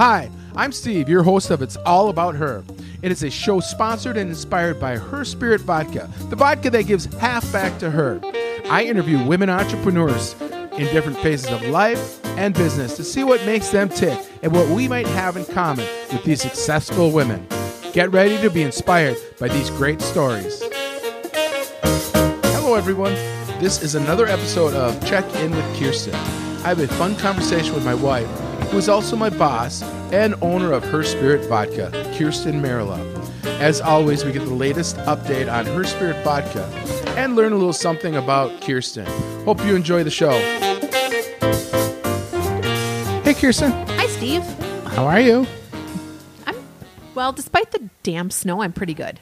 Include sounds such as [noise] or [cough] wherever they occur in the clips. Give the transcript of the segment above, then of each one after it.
Hi, I'm Steve, your host of It's All About Her. It is a show sponsored and inspired by Her Spirit Vodka, the vodka that gives half back to her. I interview women entrepreneurs in different phases of life and business to see what makes them tick and what we might have in common with these successful women. Get ready to be inspired by these great stories. Hello, everyone. This is another episode of Check In with Kirsten. I have a fun conversation with my wife, who is also my boss and owner of Her Spirit Vodka, Kirsten Marilla. As always, we get the latest update on Her Spirit Vodka and learn a little something about Kirsten. Hope you enjoy the show. Hey, Kirsten. Hi, Steve. How are you? I'm well, despite the damn snow, I'm pretty good.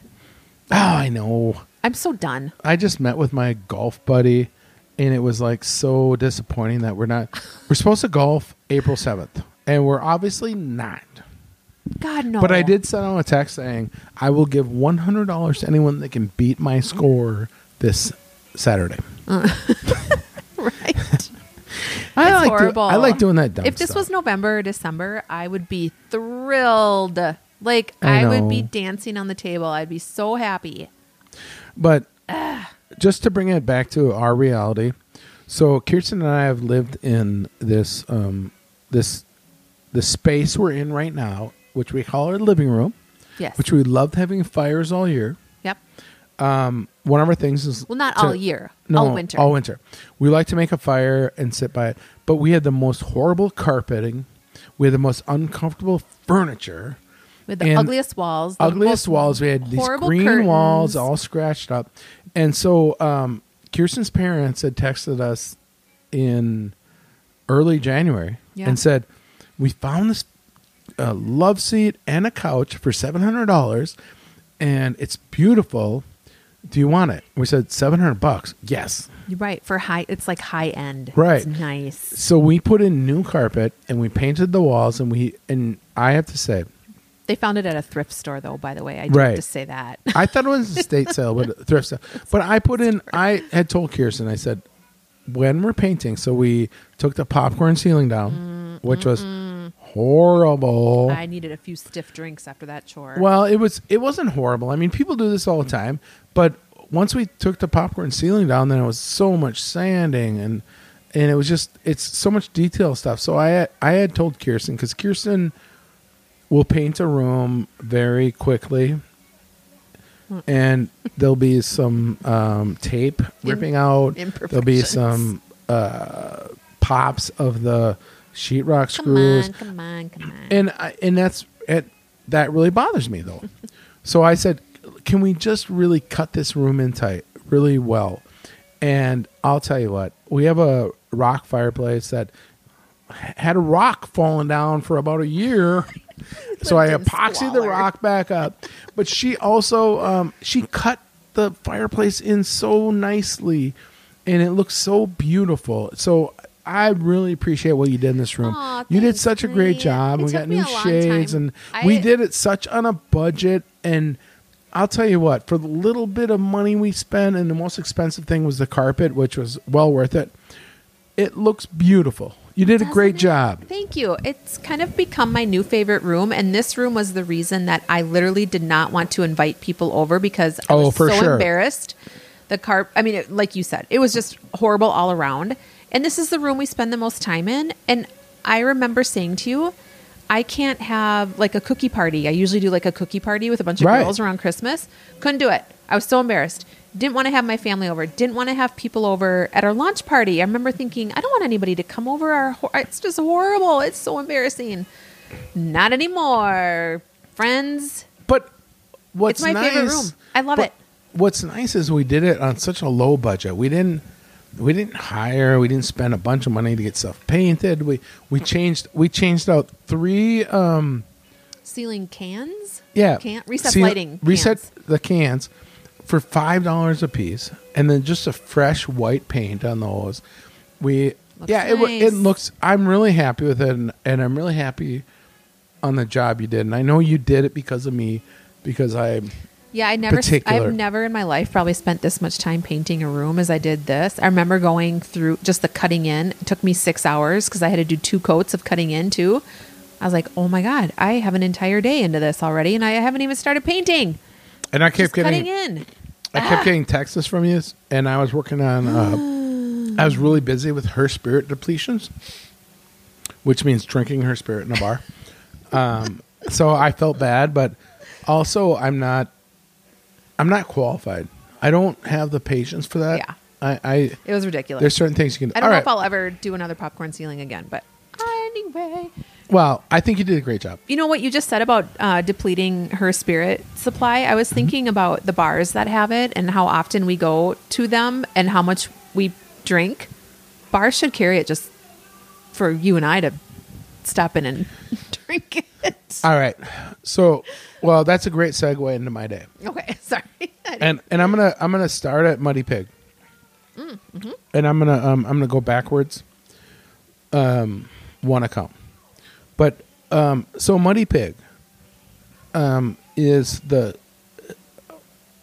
Oh, I know. I'm so done. I just met with my golf buddy, and it was like so disappointing that we're not. We're supposed to golf April seventh, and we're obviously not. God no. But I did send out a text saying I will give one hundred dollars to anyone that can beat my score this Saturday. [laughs] right. I It's like do- I like doing that. If this stuff. was November or December, I would be thrilled. Like I I, would be dancing on the table. I'd be so happy. But just to bring it back to our reality, so Kirsten and I have lived in this um, this the space we're in right now, which we call our living room, Yes. which we loved having fires all year. yep. One of our things is Well, not to- all year. No, all winter. All winter. We like to make a fire and sit by it, but we had the most horrible carpeting. We had the most uncomfortable furniture. With the ugliest walls. the ugliest walls. We had these green walls all scratched up. And so um, Kirsten's parents had texted us in early January Yeah. and said, We found this uh, love seat and a couch for $700 and it's beautiful. Do you want it? We said 700 bucks. Yes. You're right. For high, it's like high end. Right. It's nice. So we put in new carpet and we painted the walls and we and I have to say They found it at a thrift store, though. By the way, I do Right. have to say that. I thought it was a state sale, but a thrift sale. [laughs] But I put in. I had told Kirsten. I said, when we're painting, so we took the popcorn ceiling down, mm, which was horrible. I needed a few stiff drinks after that chore. well, it was. It wasn't horrible. I mean, people do this all the time. But once we took the popcorn ceiling down, then it was so much sanding and and it was just it's so much detail stuff. So I I had told Kirsten because Kirsten will paint a room very quickly. And there'll be some um, tape ripping out. There'll be some uh, pops of the sheetrock screws. come on, come on, come on. and I, and that's it. That really bothers me though. [laughs] so I said, "Can we just really cut this room in tight, really well?" And I'll tell you what, we have a rock fireplace that had a rock falling down for about a year. [laughs] so I epoxied the rock back up. But she also um, she cut the fireplace in so nicely, and it looks so beautiful. So. I really appreciate what you did in this room. Aw, you did thanks, such a great honey. job. It we took got me new a long shades, time. and I- we did it such on a budget. And I'll tell you what, for the little bit of money we spent, and the most expensive thing was the carpet, which was well worth it. It looks beautiful. You did a great it? job. Thank you. It's kind of become my new favorite room, and this room was the reason that I literally did not want to invite people over because I Oh, was so sure. embarrassed. The carp, I mean, it, like you said, it was just horrible all around. And this is the room we spend the most time in. And I remember saying to you, I can't have like a cookie party. I usually do like a cookie party with a bunch of Right. girls around Christmas. Couldn't do it. I was so embarrassed. Didn't want to have my family over. Didn't want to have people over at our launch party. I remember thinking, I don't want anybody to come over. Our hor- it's just horrible. It's so embarrassing. Not anymore, friends. But what's It's my nice, favorite room. I love it. What's nice is we did it on such a low budget. We didn't we didn't hire, we didn't spend a bunch of money to get stuff painted. We we changed we changed out three um Ceiling cans. Yeah, Can- recessed See, lighting. Reset cans. the cans for five dollars a piece, and then just a fresh white paint on those. We Looks yeah, it, it looks. I'm really happy with it, and, and I'm really happy on the job you did. And I know you did it because of me, because I Yeah, I never. particular. I've never in my life probably spent this much time painting a room as I did this. I remember going through just the cutting in. It took me six hours because I had to do two coats of cutting in too. I was like, oh my god, I have an entire day into this already, and I haven't even started painting. And I kept Just cutting getting in. I kept getting texts from you, and I was working on. Uh, I was really [gasps] busy with her spirit depletions, which means drinking her spirit in a bar. Um, so I felt bad, but also I'm not. I'm not qualified. I don't have the patience for that. Yeah. I. I It was ridiculous. there's certain things you can. I don't all know right. if I'll ever do another popcorn ceiling again, but anyway. well, I think you did a great job. You know what you just said about uh, depleting her spirit supply? I was thinking about the bars that have it and how often we go to them and how much we drink. Bars should carry it just for you and I to stop in and [laughs] drink it. All right. So, well, that's a great segue into my day. Okay, [laughs] sorry. [laughs] and and I'm gonna I'm gonna start at Muddy Pig, and I'm gonna um, I'm gonna go backwards. Um, one account, but um, so Muddy Pig, um, is the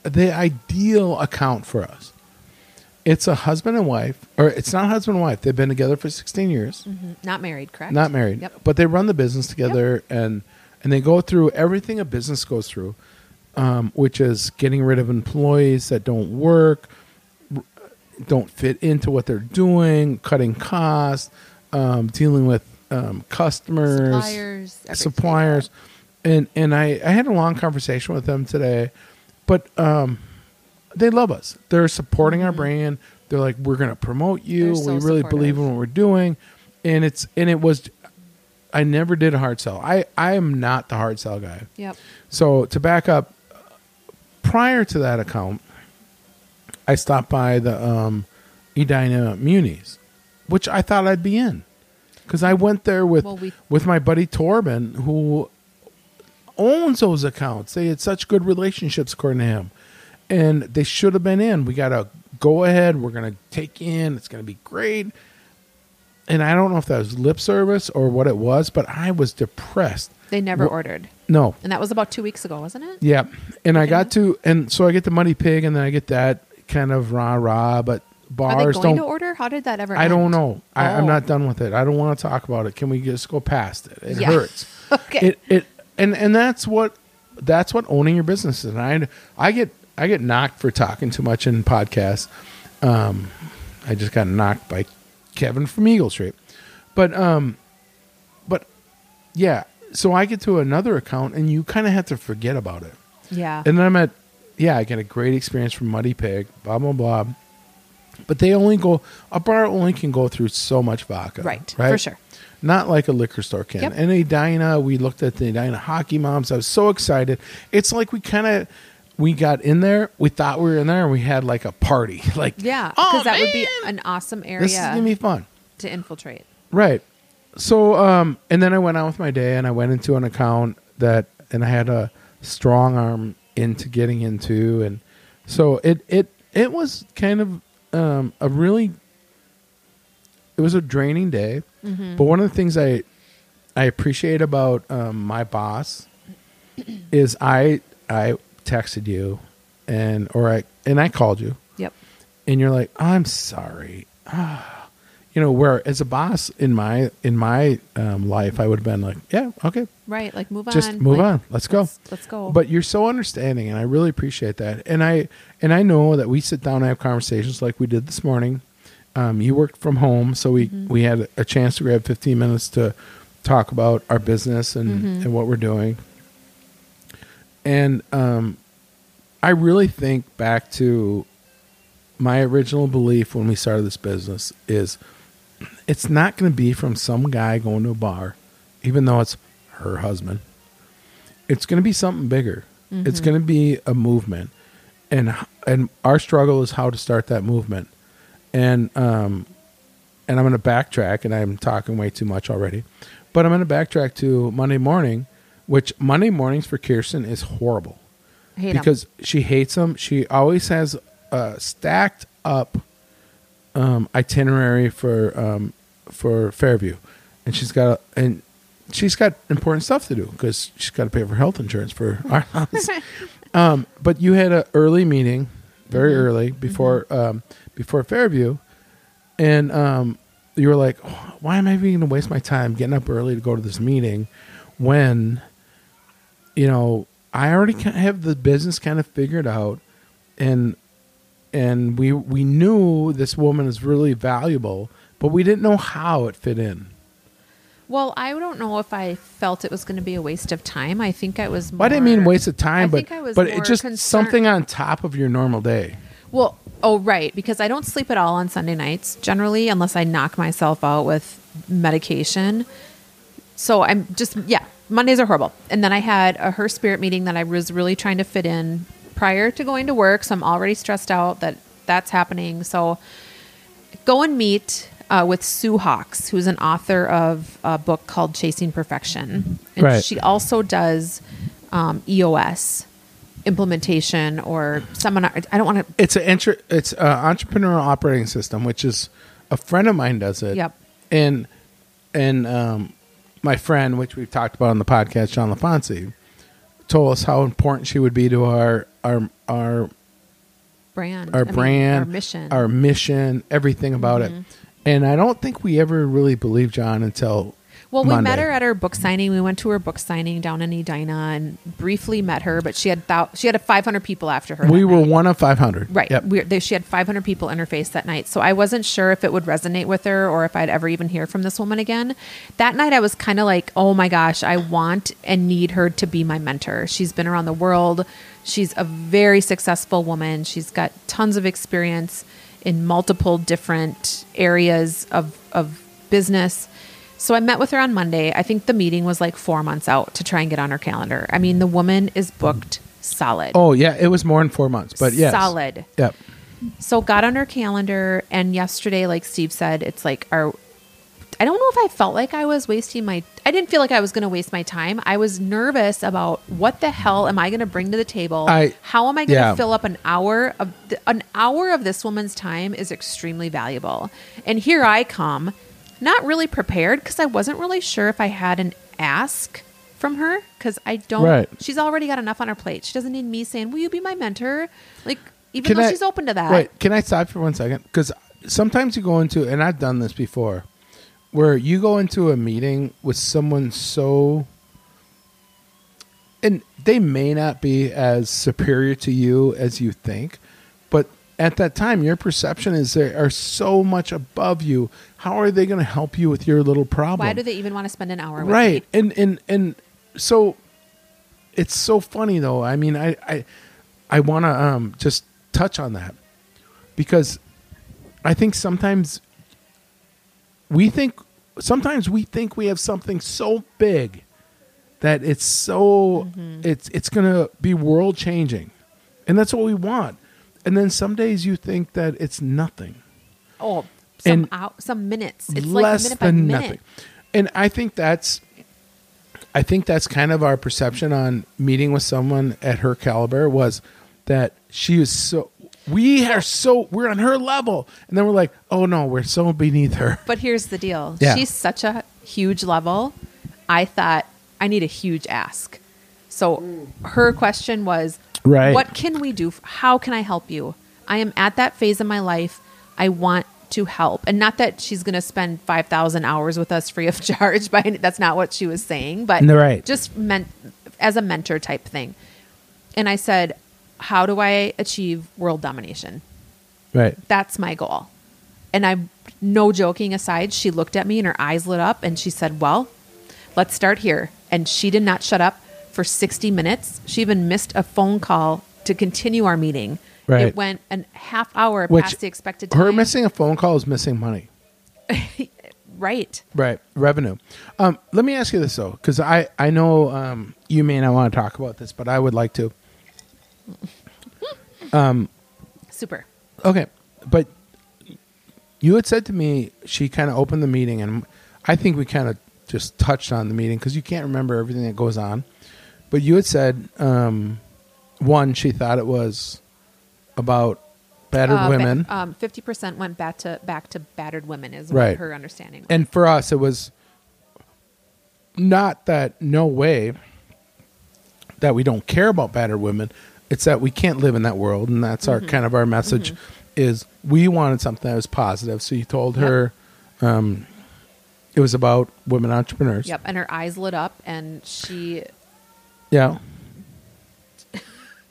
the ideal account for us. It's a husband and wife, or it's not husband and wife. They've been together for 16 years Not married, correct? not married Yep. but they run the business together and and they go through everything a business goes through um, which is getting rid of employees that don't work don't fit into what they're doing cutting costs um, dealing with um, customers Suppliers, suppliers. And and I, I had a long conversation with them today but um, they love us. They're supporting our brand. They're like we're going to promote you. Mm-hmm. We really supportive. believe in what we're doing. And it's and it was i never did a hard sell. I i am not the hard sell guy. Yep. so to back up prior to that account i stopped by the um edina munis which i thought i'd be in. Because i went there with Well, we- with my buddy torben who owns those accounts. They had such good relationships according to him. And they should have been in. We got to go ahead. We're going to take in. It's going to be great. And i don't know if that was lip service or what it was but i was depressed. They never ordered. No And that was about two weeks ago, wasn't it? yeah, and I got to, and so I get the Muddy Pig, and then I get that kind of rah rah. But Are they bars going don't. to order? How did that ever I end? don't know. I, I'm Oh. not done with it. I don't want to talk about it. Can we just go past it? It Yeah. hurts. [laughs] Okay. It it and and that's what that's what owning your business is. And I I get I get knocked for talking too much in podcasts. Um, I just got knocked by Kevin from Eagle Street, but um, but yeah. So I get to another account, and you kind of have to forget about it. yeah. And then I'm at, yeah, I get a great experience from Muddy Pig, blah, blah, blah. But they only go, a bar only can go through so much vodka. Right, Right. for sure. Not like a liquor store can. Yep. And Edina, we looked at the Edina Hockey Moms. I was so excited. It's like we kind of, we got in there, we thought we were in there, and we had like a party. [laughs] Like, yeah. oh, Because that would be an awesome area. This is going to be fun. to infiltrate. Right. So, um, and then I went on with my day and I went into an account that, and I had a strong arm into getting into. And so it, it, it was kind of, um, a really, it was a draining day. But one of the things I, I appreciate about, um, my boss [clears throat] is I, I texted you and, or I, and I called you Yep. and you're like, I'm sorry. [sighs] [sighs] [sighs] you know, where as a boss in my in my um, life, I would have been like, yeah, okay, Right. Like move on just move Like, on, let's go. Let's, let's go. But you're so understanding, and I really appreciate that. And I and I know that we sit down and have conversations like we did this morning. Um, you worked from home, so we Mm-hmm. we had a chance to grab 15 minutes to talk about our business and Mm-hmm. and what we're doing. And um, I really think back to my original belief when we started this business is it's not going to be from some guy going to a bar, even though it's her husband. It's going to be something bigger. It's going to be a movement, and and our struggle is how to start that movement. And um, and I'm going to backtrack, and I'm talking way too much already, but I'm going to backtrack to Monday morning, which Monday mornings for Kirsten is horrible I hate 'em. because she hates them. She always has a stacked up um, itinerary for um, for Fairview, and she's got and she's got important stuff to do because she's got to pay for health insurance for [laughs] our house. um, but you had an early meeting, very Mm-hmm. early before um, before Fairview, and um, you were like, why am I even going to waste my time getting up early to go to this meeting when, you know, I already have the business kind of figured out, and and we we knew this woman is really valuable, but we didn't know how it fit in. Well, I don't know if I felt it was going to be a waste of time. I think I was. More, I didn't mean waste of time, I but think I was but it's just concerned- something on top of your normal day. Well, oh right, because I don't sleep at all on Sunday nights generally, unless I knock myself out with medication. So I'm just yeah, Mondays are horrible. And then I had a her spirit meeting that I was really trying to fit in prior to going to work, so I'm already stressed out that that's happening. So go and meet uh, with Sue Hawkes, who's an author of a book called Chasing Perfection, and Right. she also does um, EOS implementation or seminar. I don't want to It's an it's an entrepreneurial operating system, which is a friend of mine does it. Yep. And and um, my friend, which we've talked about on the podcast, John LaFonsi, told us how important she would be to our our our brand, our I mean, brand, our mission. our mission, everything about Mm-hmm. it. And I don't think we ever really believed John until well, we Monday. met her at her book signing. We went to her book signing down in Edina and briefly met her, but she had thou- she had a 500 people after her. We were night. one of five hundred. Right. Yep. We they, she had 500 people in her face that night. So I wasn't sure if it would resonate with her or if I'd ever even hear from this woman again. That night I was kind of like, oh my gosh, I want and need her to be my mentor. She's been around the world. She's a very successful woman. She's got tons of experience in multiple different areas of, of business. So I met with her on Monday. I think the meeting was like four months out to try and get on her calendar. I mean, the woman is booked solid. Oh yeah, it was more than four months, but yeah, Solid. Yep. So got on her calendar, and yesterday, like Steve said, it's like our. I don't know if I felt like I was wasting my. I didn't feel like I was going to waste my time. I was nervous about what the hell am I going to bring to the table. I- How am I going to yeah. fill up an hour of an hour of this woman's time is extremely valuable. And here I come, not really prepared because I wasn't really sure if I had an ask from her because I don't. Right. She's already got enough on her plate. She doesn't need me saying, "Will you be my mentor?" Like even Can though I- she's open to that. Wait, can I stop for one second? Because sometimes you go into, and I've done this before, where you go into a meeting with someone so, and they may not be as superior to you as you think, at that time, your perception is they are so much above you. How are they going to help you with your little problem? Why do they even want to spend an hour with right me? and and and so it's so funny though i mean i i i want to um just touch on that because i think sometimes we think sometimes we think we have something so big that it's so it's it's gonna be world changing and that's what we want and then some days you think that it's nothing Oh, some And hour, some minutes. It's less like minute by than minute. nothing. And I think that's I think that's kind of our perception on meeting with someone at her caliber was that she is so we are so we're on her level and then we're like oh no we're so beneath her But here's the deal. Yeah. She's such a huge level. I thought I need a huge ask. So mm. her question was, Right. What can we do? How can I help you? I am at that phase in my life. I want to help, and not that she's going to spend five thousand hours with us free of [laughs] charge. but that's not what she was saying, but Right. just meant as a mentor type thing. And I said, "How do I achieve world domination?" right That's my goal. And I, no joking aside, she looked at me and her eyes lit up and she said, Well, let's start here. And she did not shut up for 60 minutes. She even missed a phone call to continue our meeting. Right. It went a half hour which past the expected time. her missing a phone call is missing money [laughs] right. right revenue um let me ask you this though because i i know um you may not want to talk about this but i would like to [laughs] Super. Okay, but you had said to me she kind of opened the meeting, and I think we kind of just touched on the meeting because you can't remember everything that goes on. But you had said um, one, she thought it was about battered Uh, women, um, 50% went back to back to battered women is Right. what her understanding was. and for us, it was not that no way that we don't care about battered women. It's that we can't live in that world, and that's our kind of our message. Is we wanted something that was positive. So you told Yep. her Um, it was about women entrepreneurs. Yep. And her eyes lit up, and she Yeah.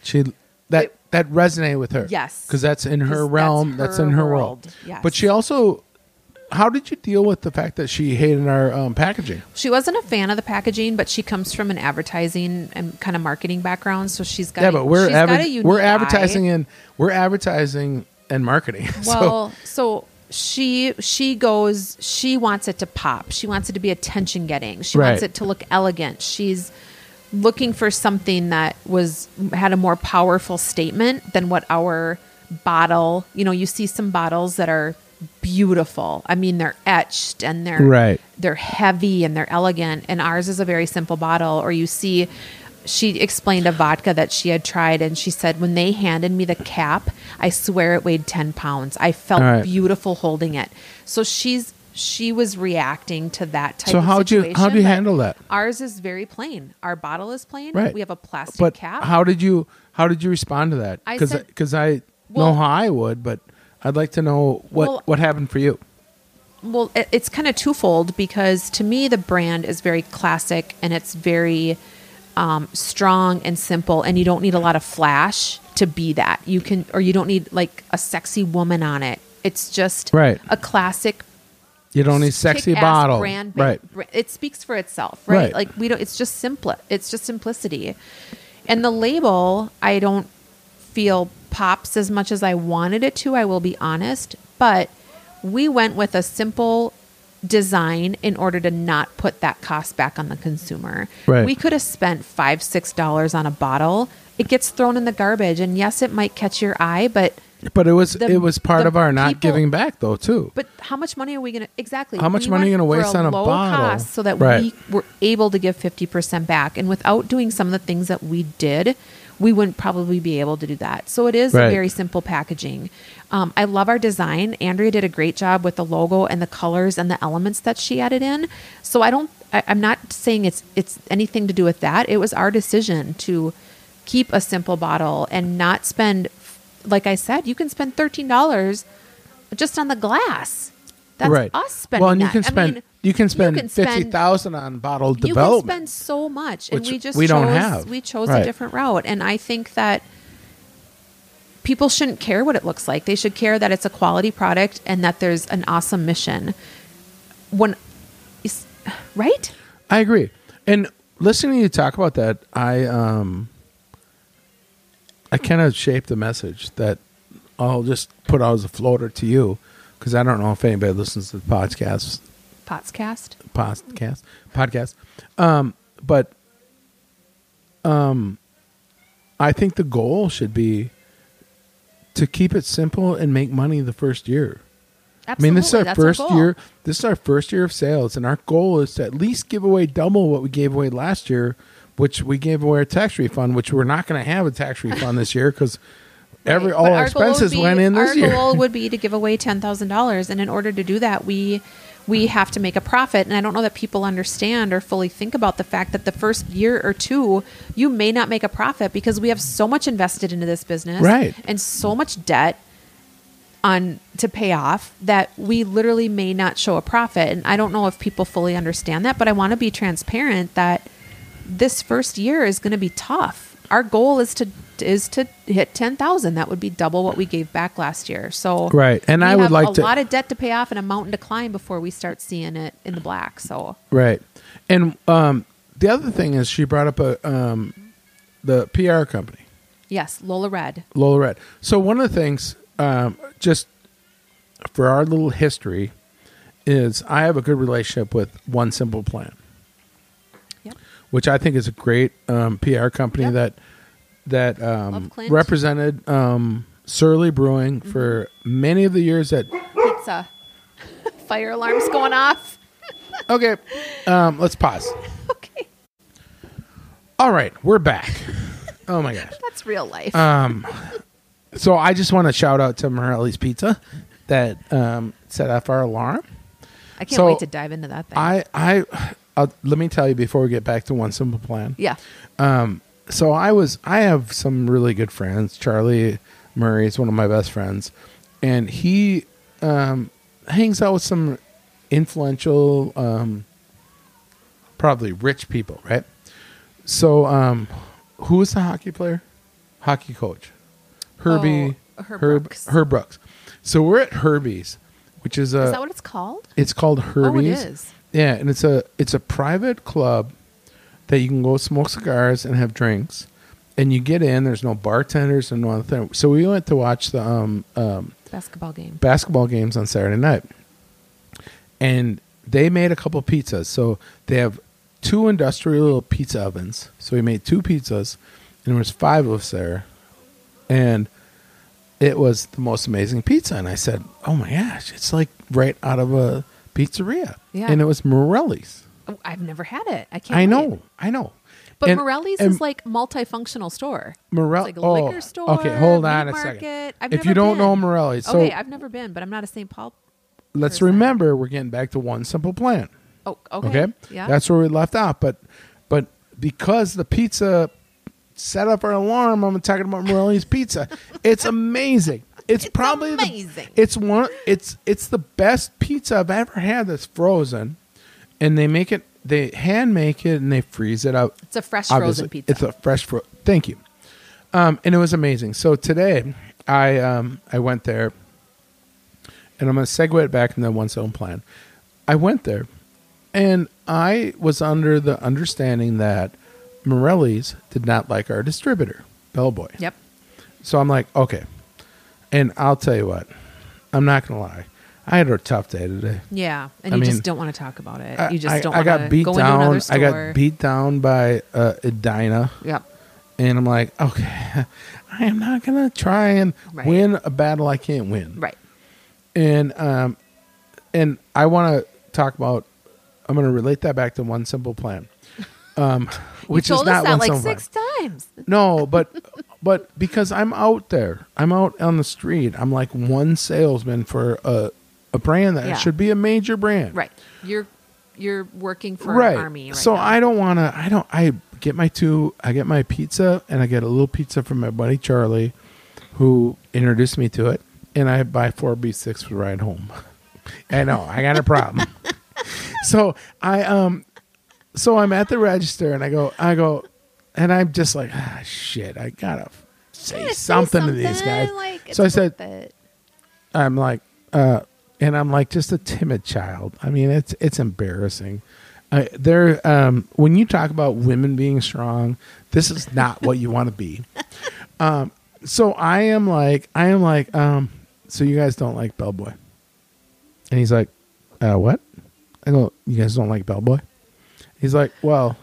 She that It- that resonated with her. Yes. because that's in her 'Cause that's realm. That's, her in her world. world. Yes. But she also, how did you deal with the fact that she hated our um, packaging? She wasn't a fan of the packaging, but she comes from an advertising and kind of marketing background, so she's got yeah, but we're she's got adver- a unique we're advertising eye. and we're advertising and marketing. [laughs] Well, so she she goes she wants it to pop. She wants it to be attention getting. She wants Right. it to look elegant. She's looking for something that was had a more powerful statement than what our bottle, you know, you see some bottles that are beautiful. I mean, they're etched and they're Right. they're heavy and they're elegant and ours is a very simple bottle or you see she explained a vodka that she had tried and she said when they handed me the cap i swear it weighed 10 pounds i felt right. beautiful holding it so she's she was reacting to that type So of how'd you- how do you handle that? ours is very plain our bottle is plain right, we have a plastic But cap how did you how did you respond to that? I Because because I Well- know how I would, but I'd like to know what Well- what happened for you. well it, it's kind of twofold because to me the brand is very classic and it's very um, strong and simple and you don't need a lot of flash to be that you can or you don't need like a sexy woman on it it's just Right. a classic You don't need sexy bottle, brand right? it speaks for itself right? Right. like we don't it's just simple it's just simplicity and the label i don't feel pops as much as i wanted it to i will be honest but we went with a simple design in order to not put that cost back on the consumer Right. we could have spent five six dollars on a bottle it gets thrown in the garbage and yes it might catch your eye but But it was The- it was part of our not people- giving back though too. but how much money are we going to exactly? How much we money are you gonna for waste on a low bottle? cost so that Right. we were able to give fifty percent back, and without doing some of the things that we did, we wouldn't probably be able to do that. So it is Right. a very simple packaging. Um, I love our design. Andrea did a great job with the logo and the colors and the elements that she added in. So I don't. I, I'm not saying it's it's anything to do with that. It was our decision to keep a simple bottle and not spend like I said, you can spend thirteen dollars just on the glass. That's right. us spending. well, and you that. can I spend mean, you can spend can fifty thousand on bottle You development. can spend so much, and we just we chose, don't have. We chose Right. a different route, and I think that people shouldn't care what it looks like. They should care that it's a quality product and that there's an awesome mission. When, is- right? I agree. And listening to you talk about that, I um I kind of shaped the message that I'll just put out as a floater to you because I don't know if anybody listens to the podcast Podcast. podcast podcast. Um, but um, I think the goal should be to keep it simple and make money the first year. Absolutely. I mean, this is our That's first goal. year. This is our first year of sales, and our goal is to at least give away double what we gave away last year, which we gave away a tax refund, which we're not going to have a tax refund this year because every Right. all our our expenses be- went in this our year. goal would be to give away ten thousand dollars, and in order to do that, we we have to make a profit. And I don't know that people understand or fully think about the fact that the first year or two, you may not make a profit because we have so much invested into this business, Right. and so much debt on to pay off that we literally may not show a profit. And I don't know if people fully understand that, but I want to be transparent that this first year is going to be tough. Our goal is to is to hit ten thousand. That would be double what we gave back last year. So Right. And we I would have like a to- lot of debt to pay off and a mountain to climb before we start seeing it in the black. So Right. And um, the other thing is she brought up a um, the PR company, yes, Lola Red. Lola Red. So one of the things, um, just for our little history, is I have a good relationship with One Simple Plan. Which I think is a great um, PR company Yep. that that um, Love Clint. represented um, Surly Brewing Mm-hmm. for many of the years that. Pizza. [laughs] Fire alarms going off. [laughs] Okay, um, let's pause. Okay, All right, we're back. Oh my gosh. that's real life. Um, so I just want to shout out to Morelli's Pizza that um, set off our alarm. I can't so wait to dive into that thing. I, I, i let me tell you before we get back to one simple plan. yeah. Um, so I was, I have some really good friends. Charlie Murray is one of my best friends, and he um, hangs out with some influential, um, probably rich people, right? So, um, who is the hockey player? Hockey coach, Herbie. Oh, Herb Herb Brooks. Herb Brooks. So we're at Herbie's, which is a. Is that what it's called? it's called Herbie's. Oh, it is. Yeah, and it's a it's a private club that you can go smoke cigars and have drinks, and you get in. There's no bartenders and no other thing. So we went to watch the um, um, Basketball game. basketball games on Saturday night, and they made a couple pizzas. So they have two industrial pizza ovens. So we made two pizzas, and there was five of us there, and it was the most amazing pizza. And I said, "Oh my gosh, it's like right out of a pizzeria." Yeah. and it was Morelli's. Oh, I've never had it. I can't. I wait. know, I know. But And- Morelli's and is like multifunctional store. Morelli's, like a oh, liquor store. okay, hold on a market. second. I've if you don't know. Morelli's, so okay, I've never been, but I'm not a St. Paul. let's person. remember we're getting back to one simple plan. Oh, okay. Okay. Yeah. That's where we left off, But but because the pizza set up our alarm, I'm talking about Morelli's pizza. It's [laughs] amazing. It's, It's probably amazing. The, it's one it's it's the best pizza I've ever had that's frozen. And they make it they hand make it and they freeze it out. it's a fresh Obviously, frozen pizza. It's a fresh fro Thank you. Um, and it was amazing. So today I um, I went there and I'm going to segue it back into one zone plan. I went there and I was under the understanding that Morelli's did not like our distributor, Bellboy. yep. So I'm like, okay. And I'll tell you what, I'm not going to lie. I had a tough day today. Yeah, and I you mean, just don't want to talk about it. I- you just I, don't I want got to beat go down. store. I got beat down by uh, Edina. Yep. And I'm like, okay, [laughs] I am not going to try and Right. win a battle I can't win. Right. And um, and I want to talk about. I'm going to relate that back to one simple plan, um, [laughs] [laughs] which you told is not us that one like simple six times. No, but but because I'm out there, I'm out on the street. I'm like one salesman for a a brand that Yeah. should be a major brand. Right. You're you're working for right. an army. Right so now. I don't want to. I don't. I get my two. I get my pizza, and I get a little pizza from my buddy Charlie, who introduced me to it, and I buy four B six for ride home. [laughs] I know I got a problem. [laughs] so I um, so I'm at the register, and I go, I go, and I'm just like, ah, shit, I gotta say, Yeah, say something, to these guys. like, so I said, it. I'm like, uh, and I'm like just a timid child. I mean, it's it's embarrassing. Uh, there, um, when you talk about women being strong, this is not what you want to be. [laughs] Um, so I am like, I am like, um, so you guys don't like Bellboy? And he's like, uh, what? I go, you guys don't like Bellboy? He's like, well,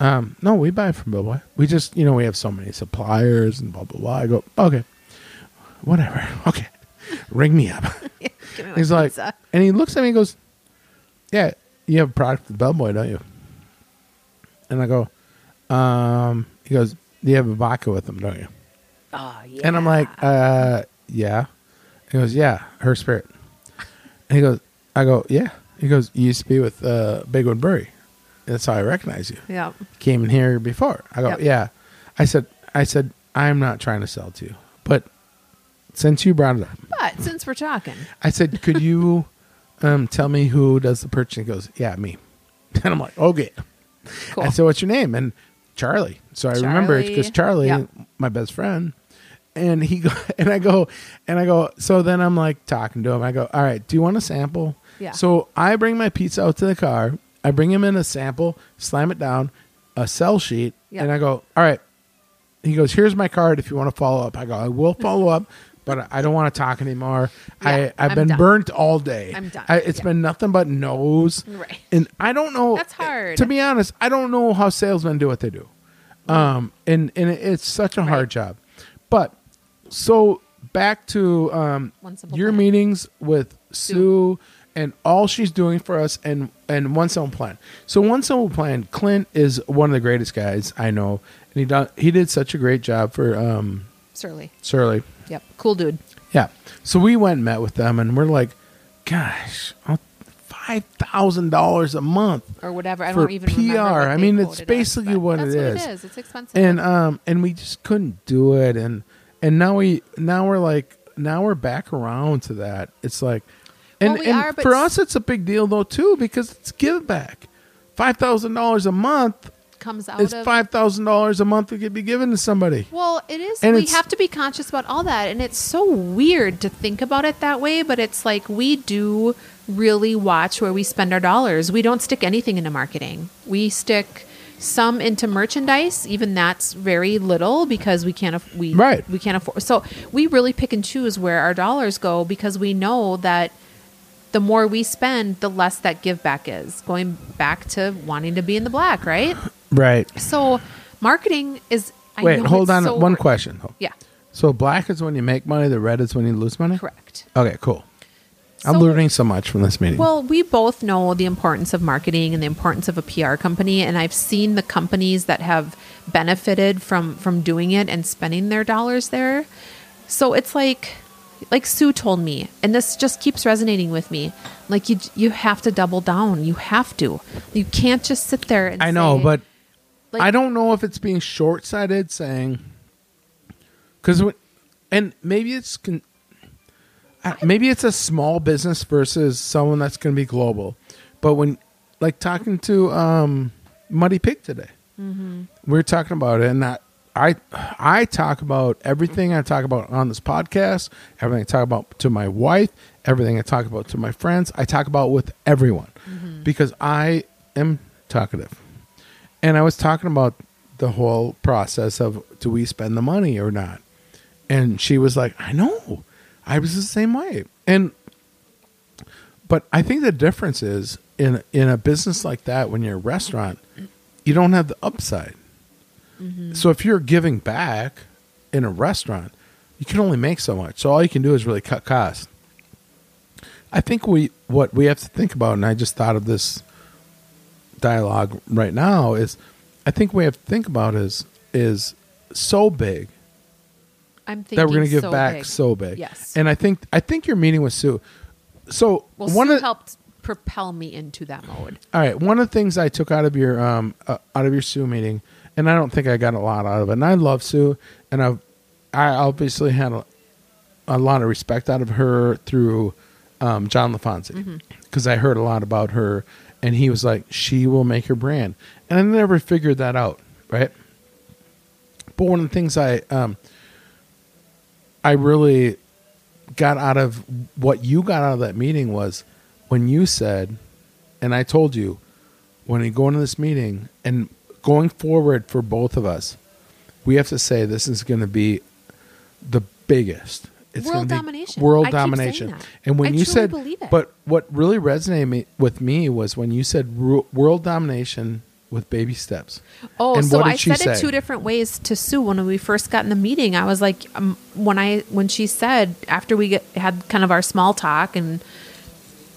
um, no, we buy from Bellboy. We just, you know, we have so many suppliers and blah blah blah. I go, okay, whatever, [laughs] okay, ring me up. [laughs] Give me [laughs] my He's like, pizza. and he looks at me and goes, "Yeah, you have a product with Bellboy, don't you?" And I go, um, he goes, you have a vodka with them, don't you?" Oh yeah. And I'm like, uh, "Yeah." He goes, "Yeah, her spirit." And he goes, "I go, yeah." He goes, "You used to be with uh, Big Wood Brewery. That's how I recognize you. yeah. Came in here before." I go, Yep. "Yeah." I said, "I said I'm not trying to sell to you, but since you brought it up." But since we're talking, I said, "Could you [laughs] um, tell me who does the purchasing?" He goes, "Yeah, me." [laughs] And I'm like, "Okay." cool. I said, "What's your name?" And Charlie. So I remember it because Charlie. Charlie, Yep. my best friend, and he go [laughs] and I go and I go. So then I'm like talking to him. I go, "All right, do you want a sample?" Yeah. So I bring my pizza out to the car. I bring him in a sample, slam it down, a sell sheet, Yeah. and I go, "All right." He goes, "Here's my card if you want to follow up." I go, "I will follow up." But I don't want to talk anymore. Yeah, I, I've I'm been done. burnt all day. I'm done. I, it's Yeah. been nothing but no's. Right. And I don't know. That's hard. To be honest, I don't know how salesmen do what they do. Um, and and it's such a hard job. But so back to um, your plan. meetings with Sue and all she's doing for us and and one simple plan. So one simple plan. Clint is one of the greatest guys I know, and he done he did such a great job for um, Surly. Surly. Yep. Cool dude. Yeah. So we went and met with them, and we're like, gosh, five thousand dollars a month Or whatever. I for don't even PR. I mean, it's quoted us, basically what it what is. it is. It's expensive. and um and we just couldn't do it and and now we now we're like now we're back around to that it's like And, Well, we and are, but for us, it's a big deal though too because it's give back. Five thousand dollars a month Comes out is of five thousand dollars a month that could be given to somebody. Well, it is. And we have to be conscious about all that, and it's so weird to think about it that way. But it's like we do really watch where we spend our dollars. We don't stick anything into marketing. We stick some into merchandise. Even that's very little because we can't. aff- We Right. We can't afford. So we really pick and choose where our dollars go because we know that the more we spend, the less that give back is. Going back to wanting to be in the black, right? Right. So marketing is. I Wait, hold on. so one hard. question. Yeah, So black is when you make money. The red is when you lose money. correct. Okay, cool. I'm learning so much from this meeting. Well, we both know the importance of marketing and the importance of a PR company, and I've seen the companies that have benefited from from doing it and spending their dollars there. So it's like like Sue told me, and this just keeps resonating with me. Like you you have to double down. You have to. You can't just sit there and I know, say- but like, I don't know if it's being short sighted saying because and maybe it's con, maybe it's a small business versus someone that's going to be global. But when like talking to um, Muddy Pig today, Mm-hmm. we are talking about it, and that I I talk about everything I talk about on this podcast, everything I talk about to my wife, everything I talk about to my friends. I talk about with everyone Mm-hmm. because I am talkative. And I was talking about the whole process of do we spend the money or not? And she was like, I know. I was the same way. And but I think the difference is in in a business like that when you're a restaurant, you don't have the upside. So if you're giving back in a restaurant, you can only make so much. So all you can do is really cut costs. I think we what we have to think about, and I just thought of this dialogue right now is I think we have to think about is is so big I'm thinking that we're going to give so back big. so big. Yes. And I think I think you're meeting with Sue. So Well, one Sue of helped propel me into that mode. all right, one of the things I took out of your um uh, out of your Sue meeting, and I don't think I got a lot out of it. And I love Sue, and I I obviously had a, a lot of respect out of her through um, John LaFonzi because I heard a lot about her, and he was like, she will make her brand, and I never figured that out, right? But one of the things I um, I really got out of what you got out of that meeting was when you said, and I told you, when you go into this meeting and going forward for both of us, we have to say this is going to be the biggest. It's World be domination. World I domination. And when I you said, believe it. but what really resonated me, with me was when you said ru- world domination with baby steps. Oh, And so I said it two different ways to Sue when we first got in the meeting. I was like, um, when I when she said after we get, had kind of our small talk and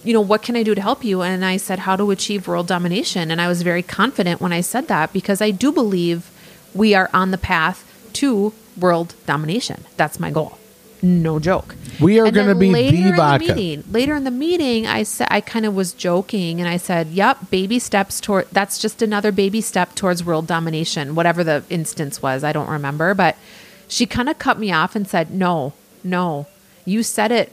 you know what can I do to help you, and I said how to achieve world domination, and I was very confident when I said that because I do believe we are on the path to world domination. That's my goal. No joke. We are gonna be later the in the meeting, later in the meeting, I said I kind of was joking, and I said, "Yep, baby steps toward. That's just another baby step towards world domination, whatever the instance was. I don't remember." But she kind of cut me off and said, "No, no, you said it.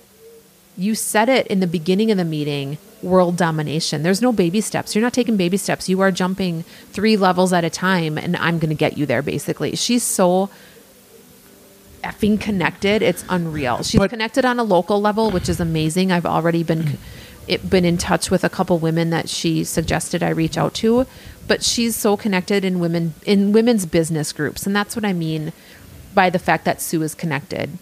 You said it in the beginning of the meeting. World domination. There's no baby steps. You're not taking baby steps. You are jumping three levels at a time, and I'm going to get you there." Basically, she's so effing connected. It's unreal. She's But- connected on a local level, which is amazing. I've already been it, been in touch with a couple women that she suggested I reach out to, but she's so connected in women in women's business groups, and that's what I mean by the fact that Sue is connected.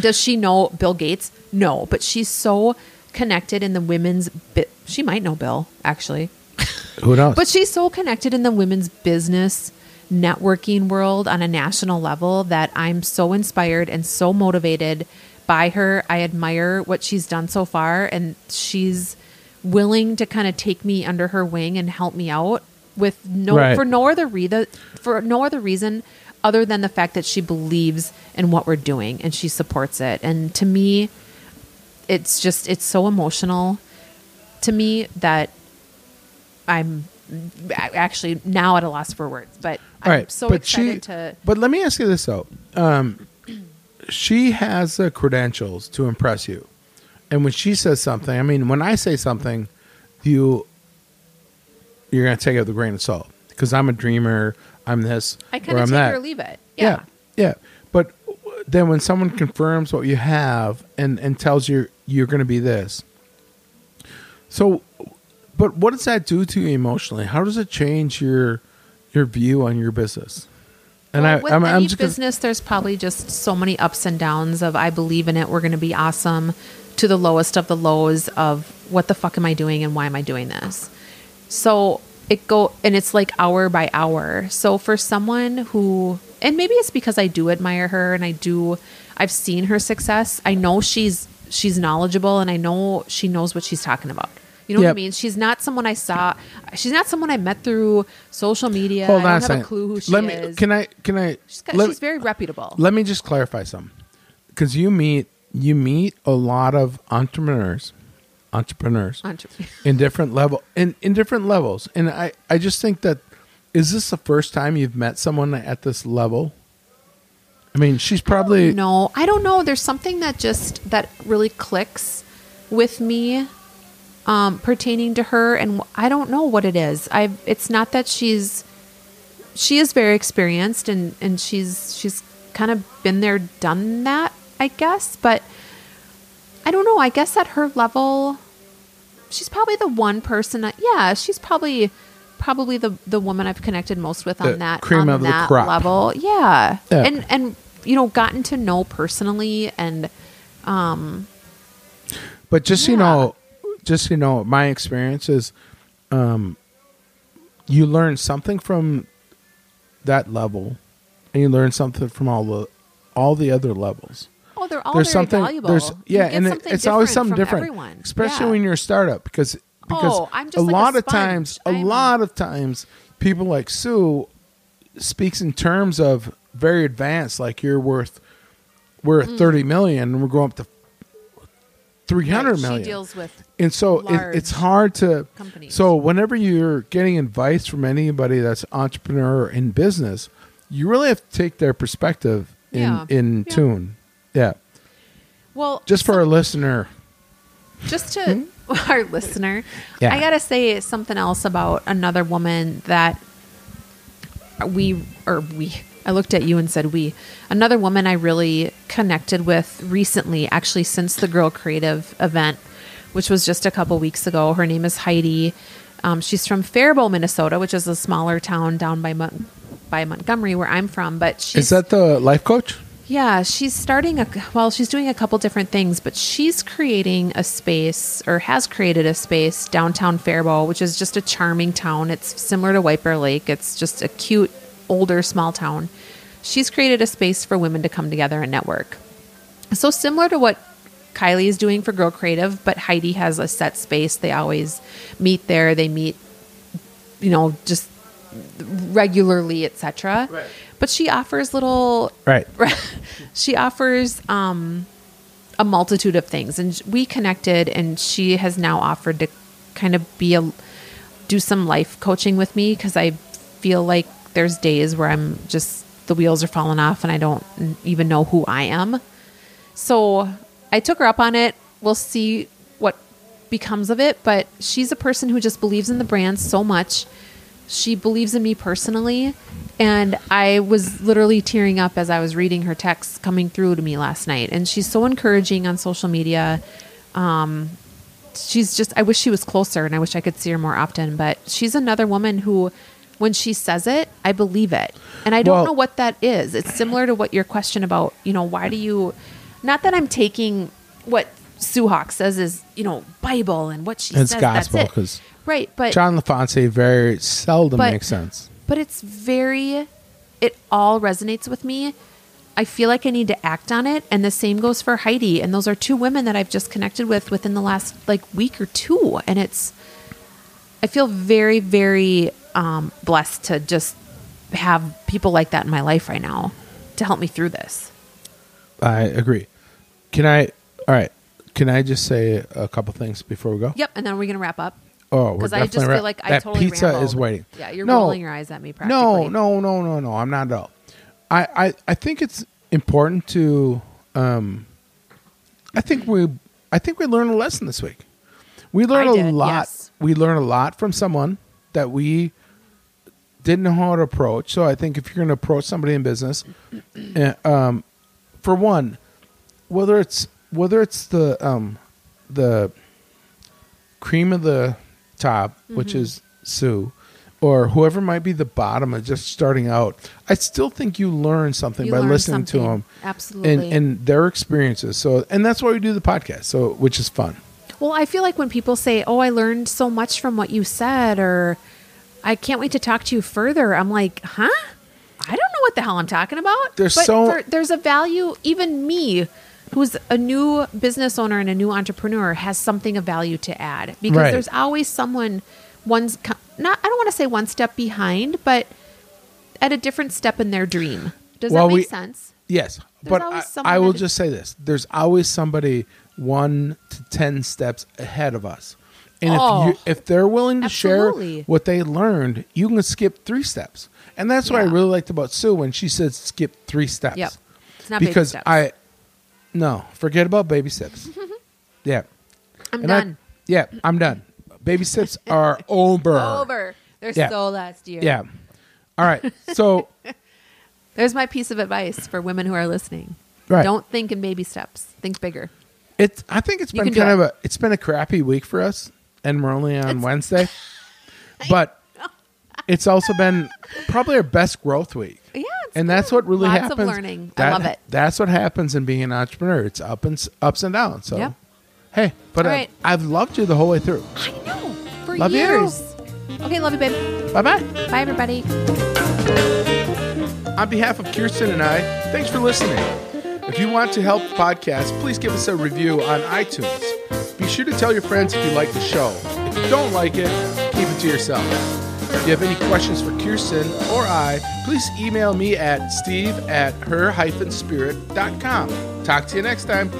Does she know Bill Gates? No, but she's so connected in the women's. Bi- she might know Bill actually. Who knows? But she's so connected in the women's business networking world on a national level that I'm so inspired and so motivated by her. I admire what she's done so far, and she's willing to kind of take me under her wing and help me out with no Right. for no other reason for no other reason other than the fact that she believes in what we're doing and she supports it. And to me, it's just it's so emotional to me that I'm actually now at a loss for words, but I'm All right, so but excited she, to. But let me ask you this though: um, she has the credentials to impress you, and when she says something, I mean, when I say something, you you're gonna take it with a grain of salt because I'm a dreamer. I'm this. I kind of take that. or leave it. Yeah. yeah, But then when someone confirms what you have and and tells you you're going to be this, so, but what does that do to you emotionally? How does it change your your view on your business? And well, I, with I'm, any I'm just gonna- business, there's probably just so many ups and downs of I believe in it. We're going to be awesome, to the lowest of the lows of what the fuck am I doing and why am I doing this? So it go and it's like hour by hour. So for someone who and maybe it's because I do admire her and I do I've seen her success. I know she's she's knowledgeable and I know she knows what she's talking about. You know what I mean? She's not someone I saw. She's not someone I met through social media. hold I on don't a have second. a clue who she let me. is. Can I? Can I? She's, got, let, she's very reputable. let me just clarify some, because you meet you meet a lot of entrepreneurs, entrepreneurs Entre- in different level in in different levels, and I I just think that is this the first time you've met someone at this level? I mean, she's probably no, I don't know. There's something that just that really clicks with me um, pertaining to her, and I don't know what it is. I it's not that she's she is very experienced and and she's she's kind of been there, done that, I guess. But I don't know. I guess at her level, she's probably the one person. That, yeah, she's probably probably the the woman I've connected most with The on that cream on of the that crop. level. Yeah. Yeah. and and you know gotten to know personally and But just so you know, just you know, my experience is, um, you learn something from that level, and you learn something from all the all the other levels. Oh they're all there's something. valuable. There's yeah, and it, it's always something different, everyone. especially Yeah. when you're a startup because because Oh, I'm just a like a lot of times, a I'm- lot of times, people like Sue speaks in terms of very advanced, like you're worth we're Mm. at thirty million, and we're going up to three hundred million. She deals with and so it, it's hard to companies. so whenever you're getting advice from anybody that's entrepreneur in business you really have to take their perspective in Yeah. in Yeah. tune yeah well just for our listener just to [laughs] our listener, Hmm? Yeah. I gotta say something else about another woman that we or we. I looked at you and said we. Another woman I really connected with recently, actually since the Girl Creative event, which was just a couple weeks ago. Her name is Heidi. Um, she's from Faribault, Minnesota, which is a smaller town down by Mon- by Montgomery, where I'm from. But she's is that the life coach yeah, she's starting a well, she's doing a couple different things, but she's creating a space or has created a space downtown Faribault, which is just a charming town. It's similar to Bear Lake. It's just a cute older small town. She's created a space for women to come together and network. So similar to what Kylie is doing for Girl Creative, but Heidi has a set space. They always meet there. They meet you know, just regularly, etc. Right. But she offers little [laughs] right. She offers um, a multitude of things. And we connected and she has now offered to kind of be a do some life coaching with me because i feel like there's days where i'm just the wheels are falling off and i don't even know who i am. So i took her up on it. We'll see what becomes of it but she's a person who just believes in the brand so much. She believes in me personally and i was literally tearing up as i was reading her texts coming through to me last night. And she's so encouraging on social media. Um, she's just i wish she was closer and i wish i could see her more often. But she's another woman who when she says it i believe it. And i don't Well- know what that is. It's similar to what your question about you know why do you not that i'm taking what Sue Hawkes says is you know bible and what she It's says gospel, that's it right but john lafonse very seldom But- makes sense but it's very it all resonates with me. I feel like i need to act on it and the same goes for heidi and those are two women that i've just connected with within the last like week or two and it's i feel very very um, blessed to just have people like that in my life right now to help me through this. I agree. Can i all right can i just say a couple things before we go? Yep and then we're gonna wrap up oh we're because i just feel like i that totally pizza rambled. is waiting yeah you're No. rolling your eyes at me practically No, no, no, no, no. I'm not at all. I, I, I think it's important to. Um, I think we. I think we learned a lesson this week. We learned I a did, lot. yes. We learned a lot from someone that we didn't know how to approach. So I think if you're going to approach somebody in business, [clears throat] eh, um, for one, whether it's whether it's the um, the cream of the top, which Mm-hmm. is Sue, or whoever might be the bottom of just starting out, I still think you learn something You by learn listening to them Absolutely. and and their experiences. So and that's why we do the podcast. So which is fun. Well, I feel like when people say, "Oh, I learned so much from what you said," or "I can't wait to talk to you further," I'm like, "Huh? I don't know what the hell I'm talking about." There's but so- for- there's a value. Even me, who's a new business owner and a new entrepreneur, has something of value to add because Right. there's always someone one's not. I don't want to say one step behind, but at a different step in their dream. Does Well, that make we- sense? Yes, There's but I, I will just say this: there's always somebody one to ten steps ahead of us, and Oh, if you oh, if they're willing to absolutely. share what they learned, you can skip three steps, and that's what I really liked about Sue when she said skip three steps. Yep. It's not baby because steps. I no forget about baby steps. [laughs] yeah, I'm And I- done. yeah, I'm done. Baby steps [laughs] are over. Over. They're Yeah. so last year. Yeah. All right. So [laughs] There's my piece of advice for women who are listening. Right. Don't think in baby steps. Think bigger. It's. I think it's You been can do kind of it. a. It's been a crappy week for us, and we're only on Wednesday. but it's also been probably our best growth week. And that's what really Lots happens. of learning. I love it. That's what happens in being an entrepreneur. It's up and ups and downs. So, Yep. hey, but uh, All I, right. I've loved you the whole way through. I know. For Love you. years. Okay, love you, babe. Bye bye. Bye, everybody. On behalf of Kirsten and I, thanks for listening. If you want to help the podcast, please give us a review on iTunes. Be sure to tell your friends if you like the show. If you don't like it, keep it to yourself. If you have any questions for Kirsten or I, please email me at steve at her-spirit.com. Talk to you next time.